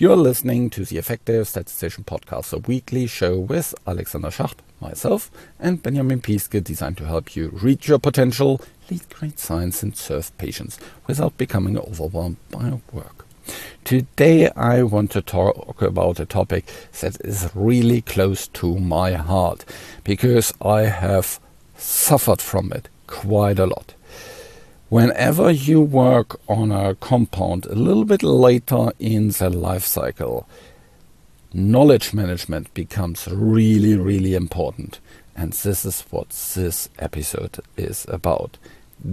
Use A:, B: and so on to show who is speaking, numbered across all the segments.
A: You're listening to the Effective Statistician Podcast, a weekly show with Alexander Schacht, myself, and Benjamin Piske, designed to help you reach your potential, lead great science, and serve patients without becoming overwhelmed by work. Today, I want to talk about a topic that is really close to my heart because I have suffered from it quite a lot. Whenever you work on a compound a little bit later in the life cycle, knowledge management becomes really, really important. And this is what this episode is about.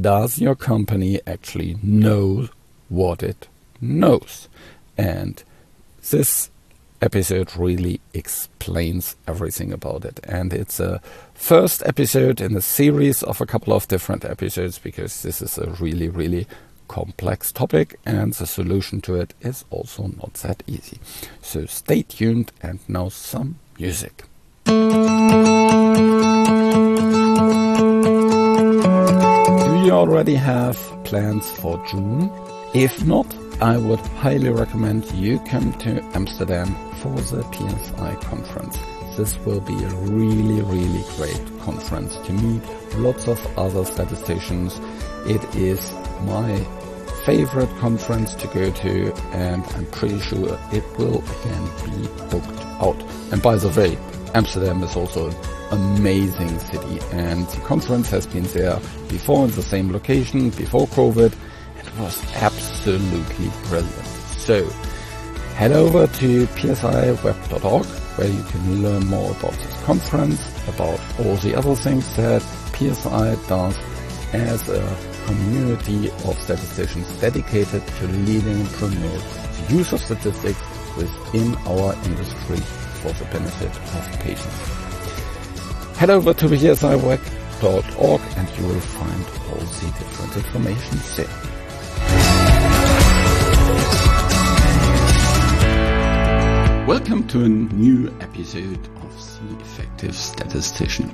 A: Does your company actually know what it knows? And this episode really explains everything about it. And it's a first episode in a series of a couple of different episodes because this is a really, really complex topic and the solution to it is also not that easy. So stay tuned and now some music. Do you already have plans for June? If not, I would highly recommend you come to Amsterdam for the PSI conference. This will be a really, really great conference to meet lots of other statisticians. It is my favorite conference to go to and I'm pretty sure it will again be booked out. And by the way, Amsterdam is also an amazing city and the conference has been there before in the same location before COVID it was absolutely brilliant. So head over to psiweb.org where you can learn more about this conference, about all the other things that PSI does as a community of statisticians dedicated to leading and promote the use of statistics within our industry for the benefit of patients. Head over to psiweb.org and you will find all the different information there. Welcome to a new episode of The Effective Statistician.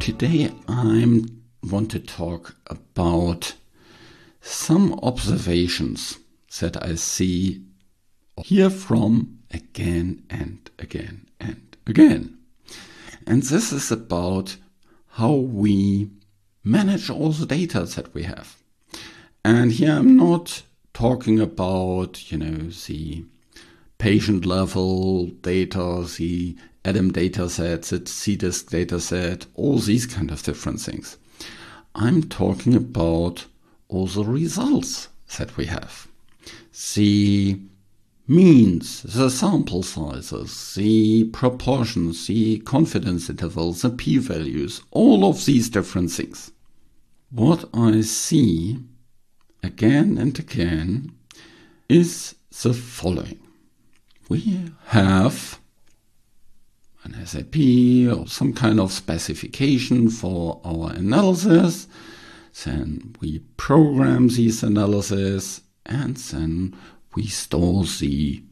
A: Today I want to talk about some observations that I see hear from again and again and again. And this is about how we manage all the data that we have. And here I'm not talking about, you know, the patient level data, the ADAM data set, the CDISC data set, all these kind of different things. I'm talking about all the results that we have. The means, the sample sizes, the proportions, the confidence intervals, the p-values, all of these different things. What I see again and again is the following we have an SAP or some kind of specification for our analysis. Then we program these analysis and then we store the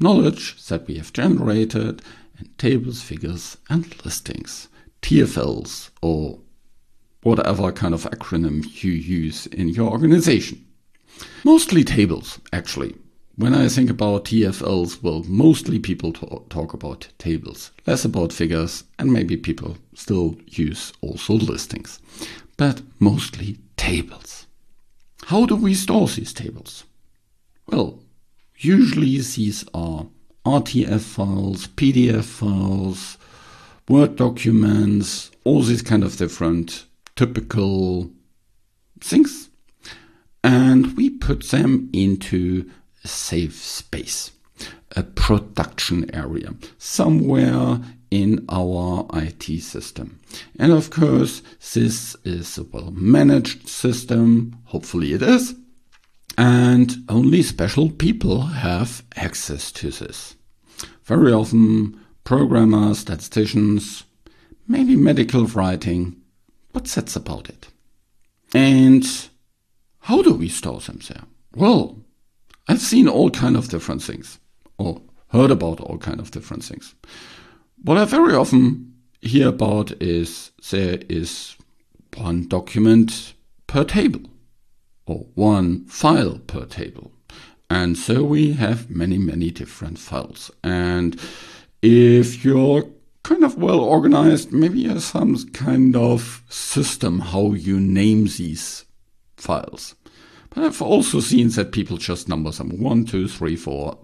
A: knowledge that we have generated in tables, figures, and listings, TFLs, or whatever kind of acronym you use in your organization. Mostly tables, actually. When I think about TFLs, well, mostly people talk about tables, less about figures, and maybe people still use also listings, but mostly tables. How do we store these tables? Well, usually these are RTF files, PDF files, Word documents, all these kind of different typical things. And we put them into safe space, a production area, somewhere in our IT system. And of course, this is a well managed system. Hopefully it is. And only special people have access to this. Very often, programmers, statisticians, maybe medical writing, but that's about it. And how do we store them there? Well, I've seen all kind of different things or heard about all kind of different things. What I very often hear about is there is one document per table or one file per table. And so we have many, many different files. And if you're kind of well organized, maybe you have some kind of system how you name these files. I've also seen that people just number them 1, 2, 3, 4,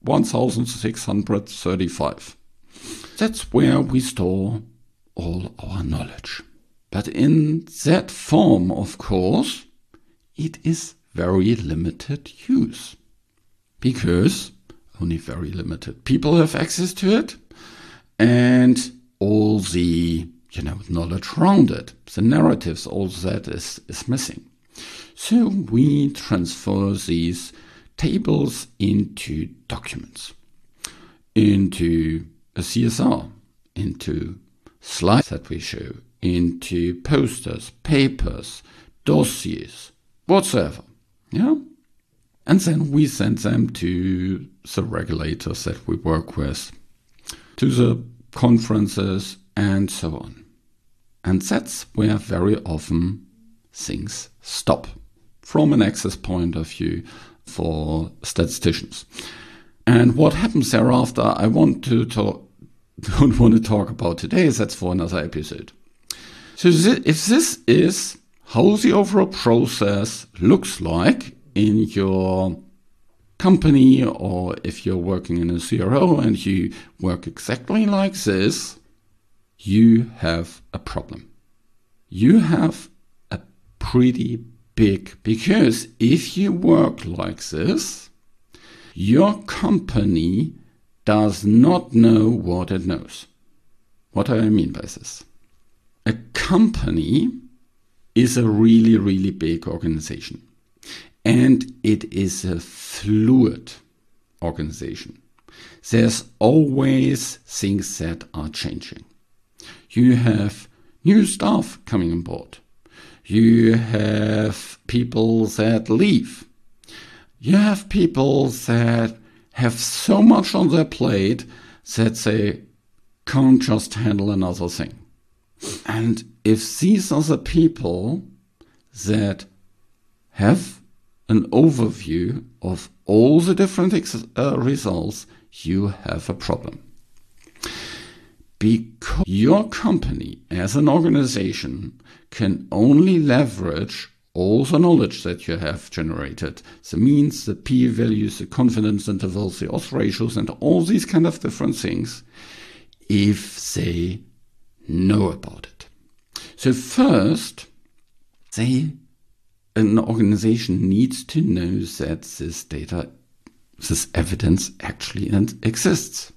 A: 1635. That's where we store all our knowledge. But in that form, of course, it is very limited use. Because only very limited people have access to it. And all the, you know, knowledge around it, the narratives, all that is, is missing. So we transfer these tables into documents, into a CSR, into slides that we show, into posters, papers, dossiers, whatsoever. Yeah? And then we send them to the regulators that we work with, to the conferences, and so on. And that's where very often things stop from an access point of view for statisticians. And what happens thereafter, I want to talk, don't want to talk about today, that's for another episode. So if this is how the overall process looks like in your company or if you're working in a CRO and you work exactly like this, you have a problem. You have pretty big because if you work like this, your company does not know what it knows. What do I mean by this? A company is a really, really big organization and it is a fluid organization. There's always things that are changing. You have new staff coming on board. You have people that leave. You have people that have so much on their plate that they can't just handle another thing. And if these are the people that have an overview of all the different ex- uh, results, you have a problem. Because your company as an organization can only leverage all the knowledge that you have generated, the means, the p values, the confidence intervals, the odds ratios, and all these kind of different things, if they know about it. So first, they an organization needs to know that this data, this evidence actually exists.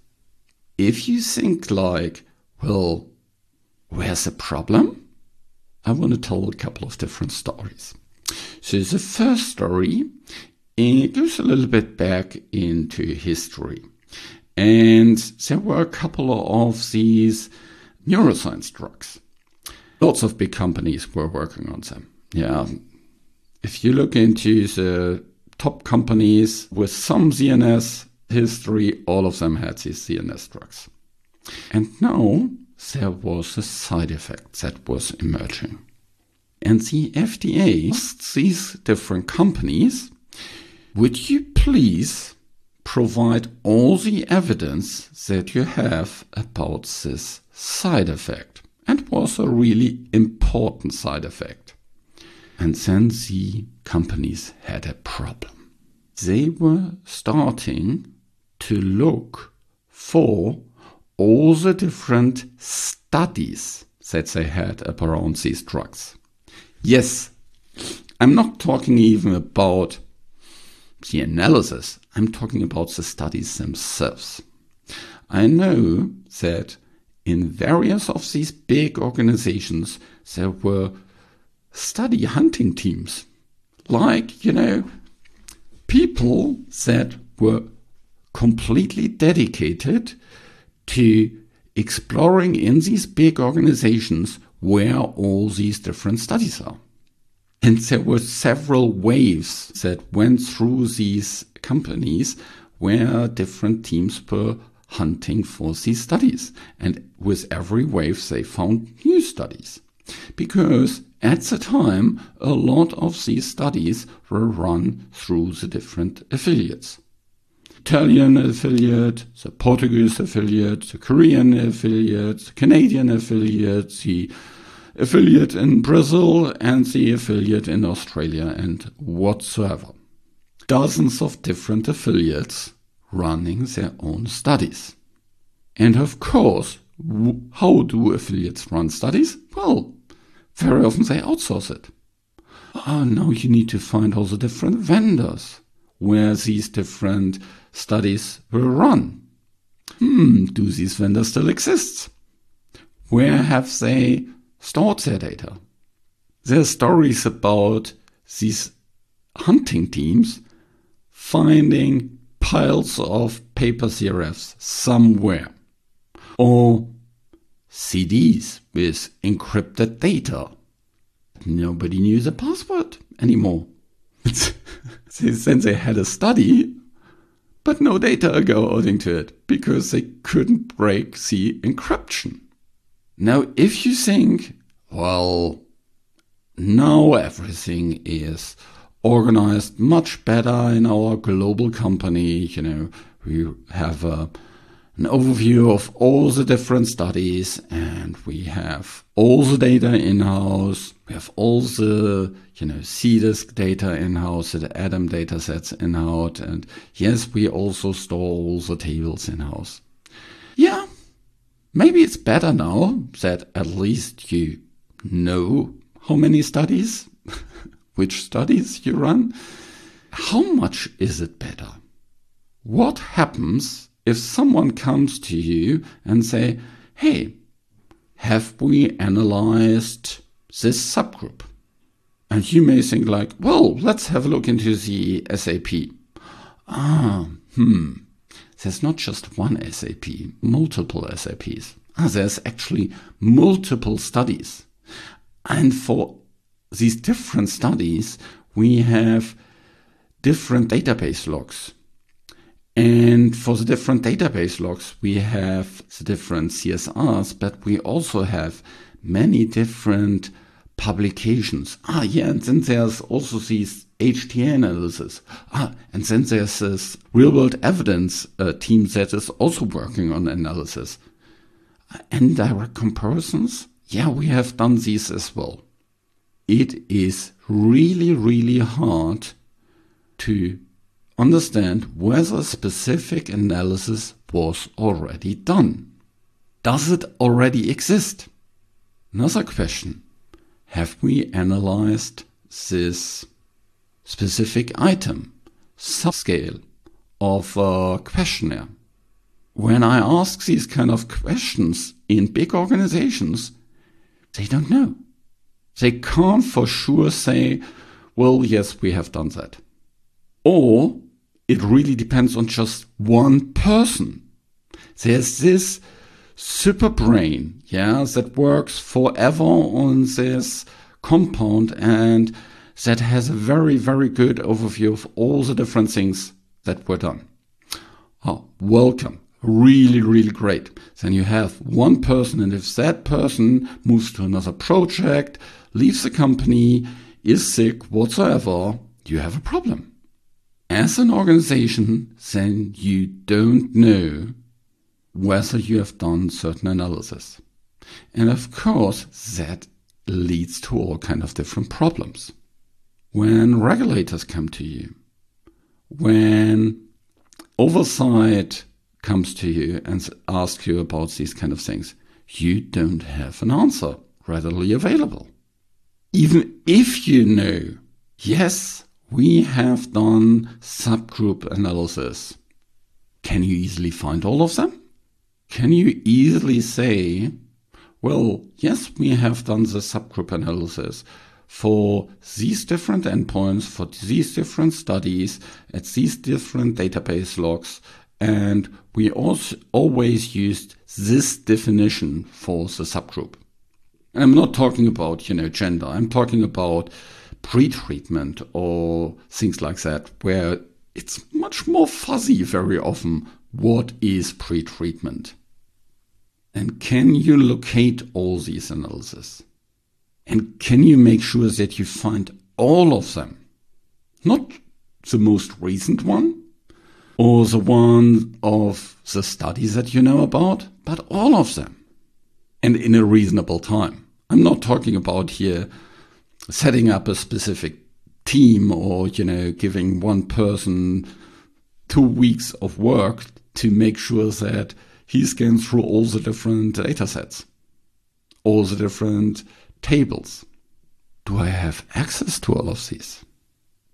A: If you think like, well, where's the problem? I want to tell a couple of different stories. So the first story it goes a little bit back into history. And there were a couple of these neuroscience drugs. Lots of big companies were working on them. Yeah. If you look into the top companies with some CNS history, all of them had these CNS drugs. And now there was a side effect that was emerging. And the FDA asked these different companies, would you please provide all the evidence that you have about this side effect? And was a really important side effect. And then the companies had a problem. They were starting to look for all the different studies that they had around these drugs. Yes, I'm not talking even about the analysis, I'm talking about the studies themselves. I know that in various of these big organizations there were study hunting teams, like, you know, people that were completely dedicated to exploring in these big organizations where all these different studies are. And there were several waves that went through these companies where different teams were hunting for these studies. And with every wave, they found new studies. Because At the time, a lot of these studies were run through the different affiliates. Italian affiliate, the Portuguese affiliate, the Korean affiliate, the Canadian affiliate, the affiliate in Brazil, and the affiliate in Australia, and whatsoever. Dozens of different affiliates running their own studies. And of course, how do affiliates run studies? Well, very often they outsource it. Ah, now you need to find all the different vendors where these different studies were run. Hmm, do these vendors still exist? Where have they stored their data? There are stories about these hunting teams finding piles of paper CRFs somewhere or CDs with encrypted data. Nobody knew the password anymore. Since they had a study, but no data go out into it because they couldn't break the encryption. Now, if you think, well, now everything is organized much better in our global company, you know, we have a an overview of all the different studies and we have all the data in-house. We have all the, you know, CDISC data in-house, the ADAM data sets in-house. And yes, we also store all the tables in-house. Yeah, maybe it's better now that at least you know how many studies, which studies you run. How much is it better? What happens if someone comes to you and say, hey, have we analyzed this subgroup? And you may think like, well, let's have a look into the SAP. Ah, hmm. There's not just one SAP, multiple SAPs. Ah, there's actually multiple studies. And for these different studies, we have different database locks. And for the different database locks, we have the different CSRs, but we also have many different publications. Ah, yeah, and then there's also these HTA analysis. Ah, and then there's this real world evidence uh, team that is also working on analysis. And direct comparisons? Yeah, we have done these as well. It is really, really hard to understand whether specific analysis was already done. Does it already exist? Another question. Have we analyzed this specific item, subscale of a questionnaire? When I ask these kind of questions in big organizations, they don't know. They can't for sure say, well, yes, we have done that. Or it really depends on just one person. There's this super brain, yeah, that works forever on this compound and that has a very, very good overview of all the different things that were done. Oh, welcome. Really, really great. Then you have one person, and if that person moves to another project, leaves the company, is sick, whatsoever, you have a problem as an organization, then you don't know whether you have done certain analysis. And of course, that leads to all kind of different problems. When regulators come to you, when oversight comes to you and asks you about these kind of things, you don't have an answer readily available. Even if you know, yes, we have done subgroup analysis. Can you easily find all of them? Can you easily say, well, yes, we have done the subgroup analysis for these different endpoints, for these different studies, at these different database locks, and we also always used this definition for the subgroup. I'm not talking about, you know, gender. I'm talking about pre-treatment or things like that, where it's much more fuzzy very often. What is pre-treatment? And can you locate all these analyses? And can you make sure that you find all of them? Not the most recent one or the one of the studies that you know about, but all of them. And in a reasonable time. I'm not talking about here setting up a specific team or, you know, giving one person two weeks of work to make sure that he scans through all the different data sets, all the different tables. Do I have access to all of these?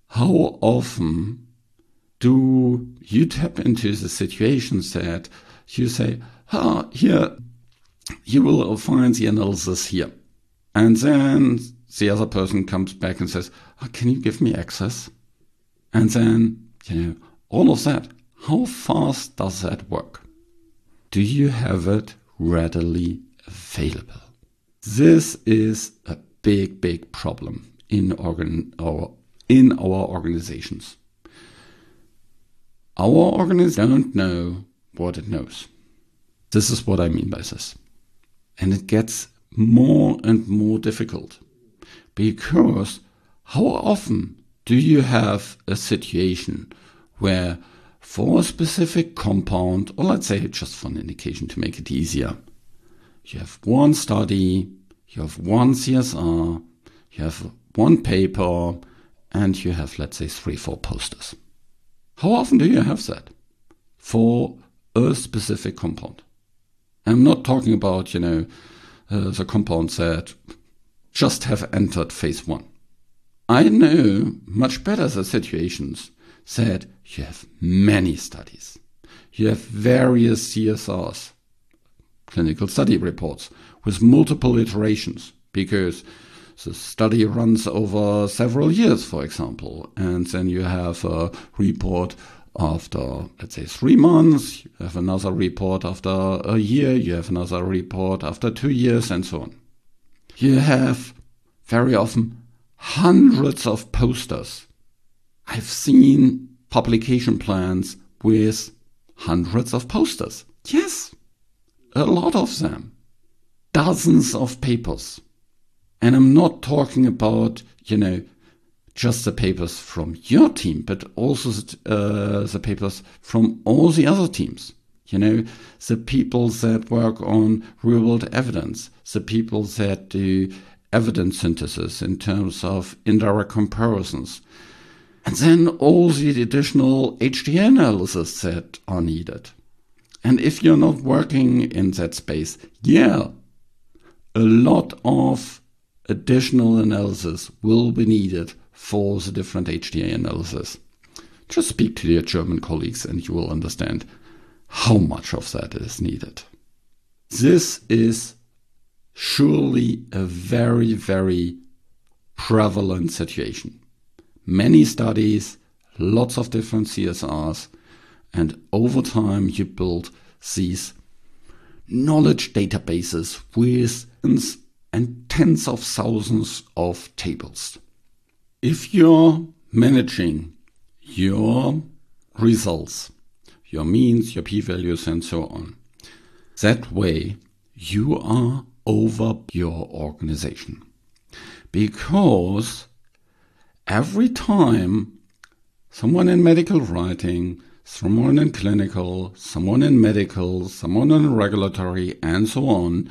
A: How often do you tap into the situations that you say, ah, here, you will find the analysis here. And then the other person comes back and says, oh, can you give me access? And then, you know, all of that. How fast does that work? Do you have it readily available? This is a big, big problem in organ or in our organizations. Our organization don't know what it knows. This is what I mean by this. And it gets more and more difficult because how often do you have a situation where for a specific compound, or let's say just for an indication to make it easier, you have one study, you have one CSR, you have one paper, and you have, let's say, three, four posters. How often do you have that for a specific compound? I'm not talking about, you know, uh, the compounds that just have entered phase one. I know much better the situations that you have many studies. You have various CSRs, clinical study reports, with multiple iterations because the study runs over several years, for example, and then you have a report after, let's say, three months, you have another report after a year, you have another report after two years, and so on. You have very often hundreds of posters. I've seen publication plans with hundreds of posters. Yes, a lot of them. Dozens of papers. And I'm not talking about, you know, just the papers from your team, but also uh, the papers from all the other teams. You know, the people that work on real world evidence, the people that do evidence synthesis in terms of indirect comparisons, and then all the additional HTA analysis that are needed. And if you're not working in that space, yeah, a lot of additional analysis will be needed for the different HTA analysis. Just speak to your German colleagues and you will understand how much of that is needed. This is surely a very, very prevalent situation. Many studies, lots of different CSRs, and over time you build these knowledge databases with and tens of thousands of tables. If you're managing your results, your means, your p values, and so on, that way you are over your organization. Because every time someone in medical writing, someone in clinical, someone in medical, someone in regulatory, and so on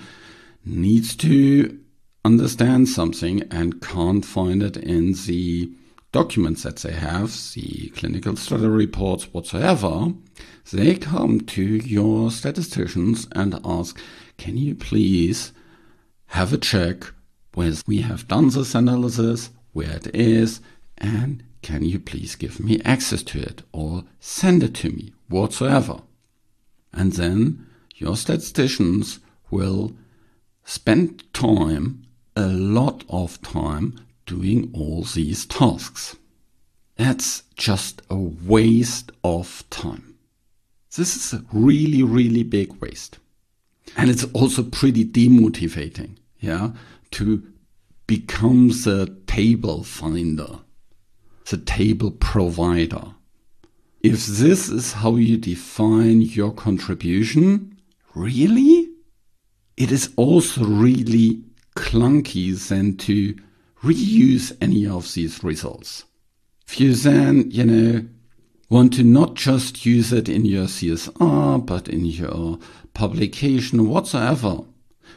A: needs to understand something and can't find it in the documents that they have, the clinical study reports, whatsoever, they come to your statisticians and ask, can you please have a check with we have done this analysis, where it is, and can you please give me access to it or send it to me, whatsoever. And then your statisticians will spend time, a lot of time, doing all these tasks. That's just a waste of time. This is a really, really big waste. And it's also pretty demotivating, yeah, to become the table finder, the table provider. If this is how you define your contribution, really? it is also really clunky than to reuse any of these results. If you then, you know, want to not just use it in your CSR, but in your publication whatsoever,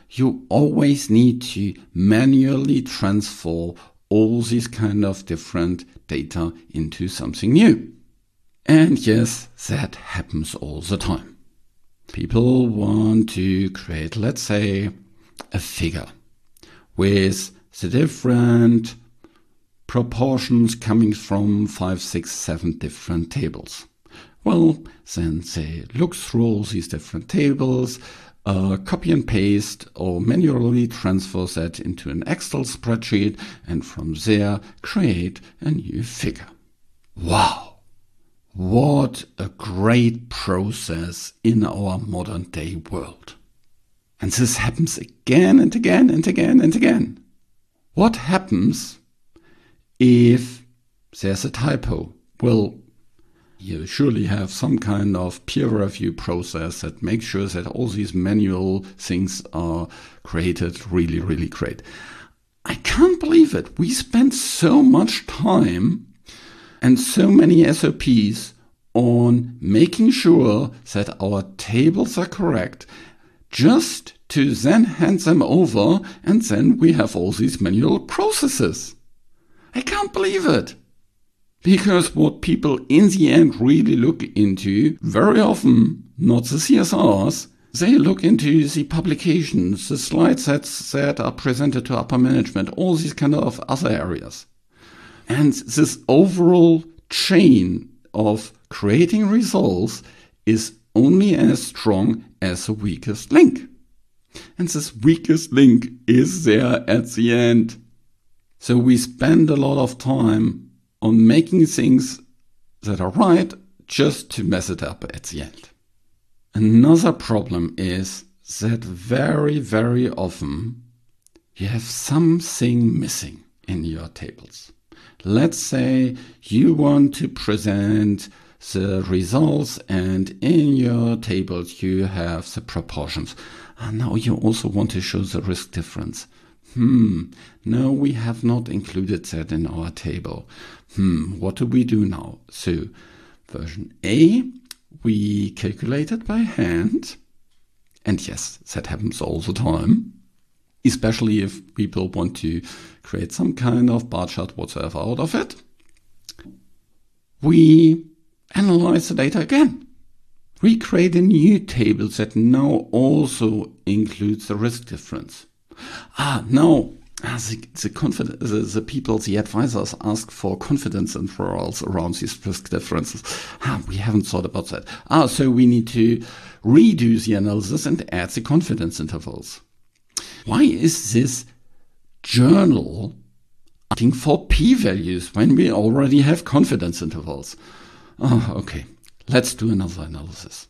A: you always need to manually transfer all these kind of different data into something new. And yes, that happens all the time. People want to create, let's say, a figure with the different proportions coming from five, six, seven different tables. Well, then they look through all these different tables, uh, copy and paste or manually transfer that into an Excel spreadsheet and from there create a new figure. Wow! What a great process in our modern day world. And this happens again and again and again and again. What happens if there's a typo? Well, you surely have some kind of peer review process that makes sure that all these manual things are created really, really great. I can't believe it. We spent so much time and so many SOPs on making sure that our tables are correct just to then hand them over and then we have all these manual processes. I can't believe it. Because what people in the end really look into, very often, not the CSRs, they look into the publications, the slide sets that are presented to upper management, all these kind of other areas. And this overall chain of creating results is only as strong as the weakest link. And this weakest link is there at the end. So we spend a lot of time on making things that are right just to mess it up at the end. Another problem is that very, very often you have something missing in your tables. Let's say you want to present the results and in your tables you have the proportions. And now you also want to show the risk difference. Hmm, no, we have not included that in our table. Hmm, what do we do now? So, version A, we calculate it by hand. And yes, that happens all the time. Especially if people want to create some kind of bar chart whatsoever out of it. We analyze the data again. We create a new table that now also includes the risk difference. Ah, no. Ah, the, the, the, the, people, the advisors ask for confidence intervals around these risk differences. Ah, we haven't thought about that. Ah, so we need to redo the analysis and add the confidence intervals. Why is this journal asking for p-values when we already have confidence intervals? Oh, okay. Let's do another analysis.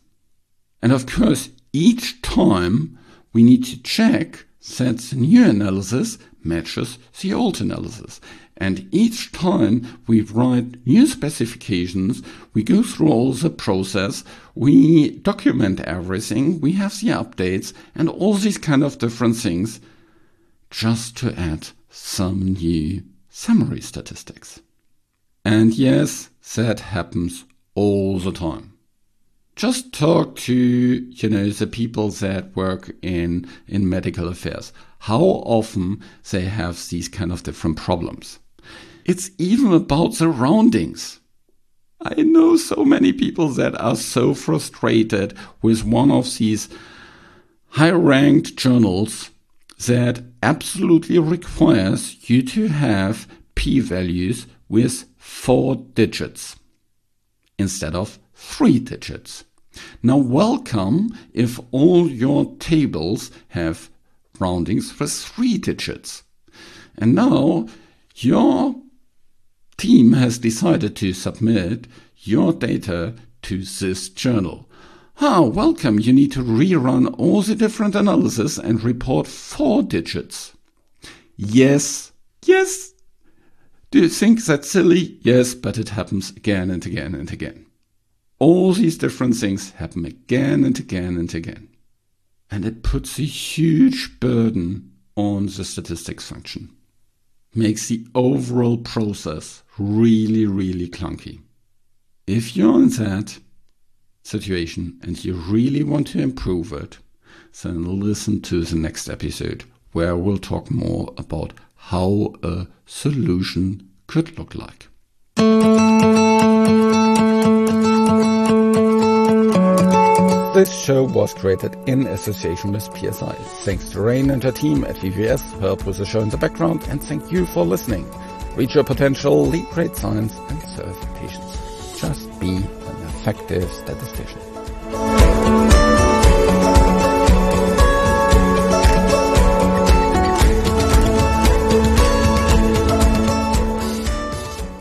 A: And of course, each time we need to check that the new analysis matches the old analysis. And each time we write new specifications, we go through all the process, we document everything, we have the updates and all these kind of different things just to add some new summary statistics. And yes, that happens all the time. Just talk to you know the people that work in in medical affairs. How often they have these kind of different problems? It's even about the roundings i know so many people that are so frustrated with one of these high ranked journals that absolutely requires you to have p values with four digits instead of three digits. Now welcome if all your tables have roundings for three digits. And now your team has decided to submit your data to this journal. Ah, welcome. You need to rerun all the different analysis and report four digits. Yes, yes. Do you think that's silly? Yes, but it happens again and again and again. All these different things happen again and again and again. And it puts a huge burden on the statistics function. Makes the overall process really, really clunky. If you're in that situation and you really want to improve it, then listen to the next episode where we'll talk more about how a solution could look like. This show was created in association with PSI. Thanks to Rain and her team at VVS help with the show in the background, and thank you for listening. Reach your potential, lead great science, and serve patients. Just be an effective statistician.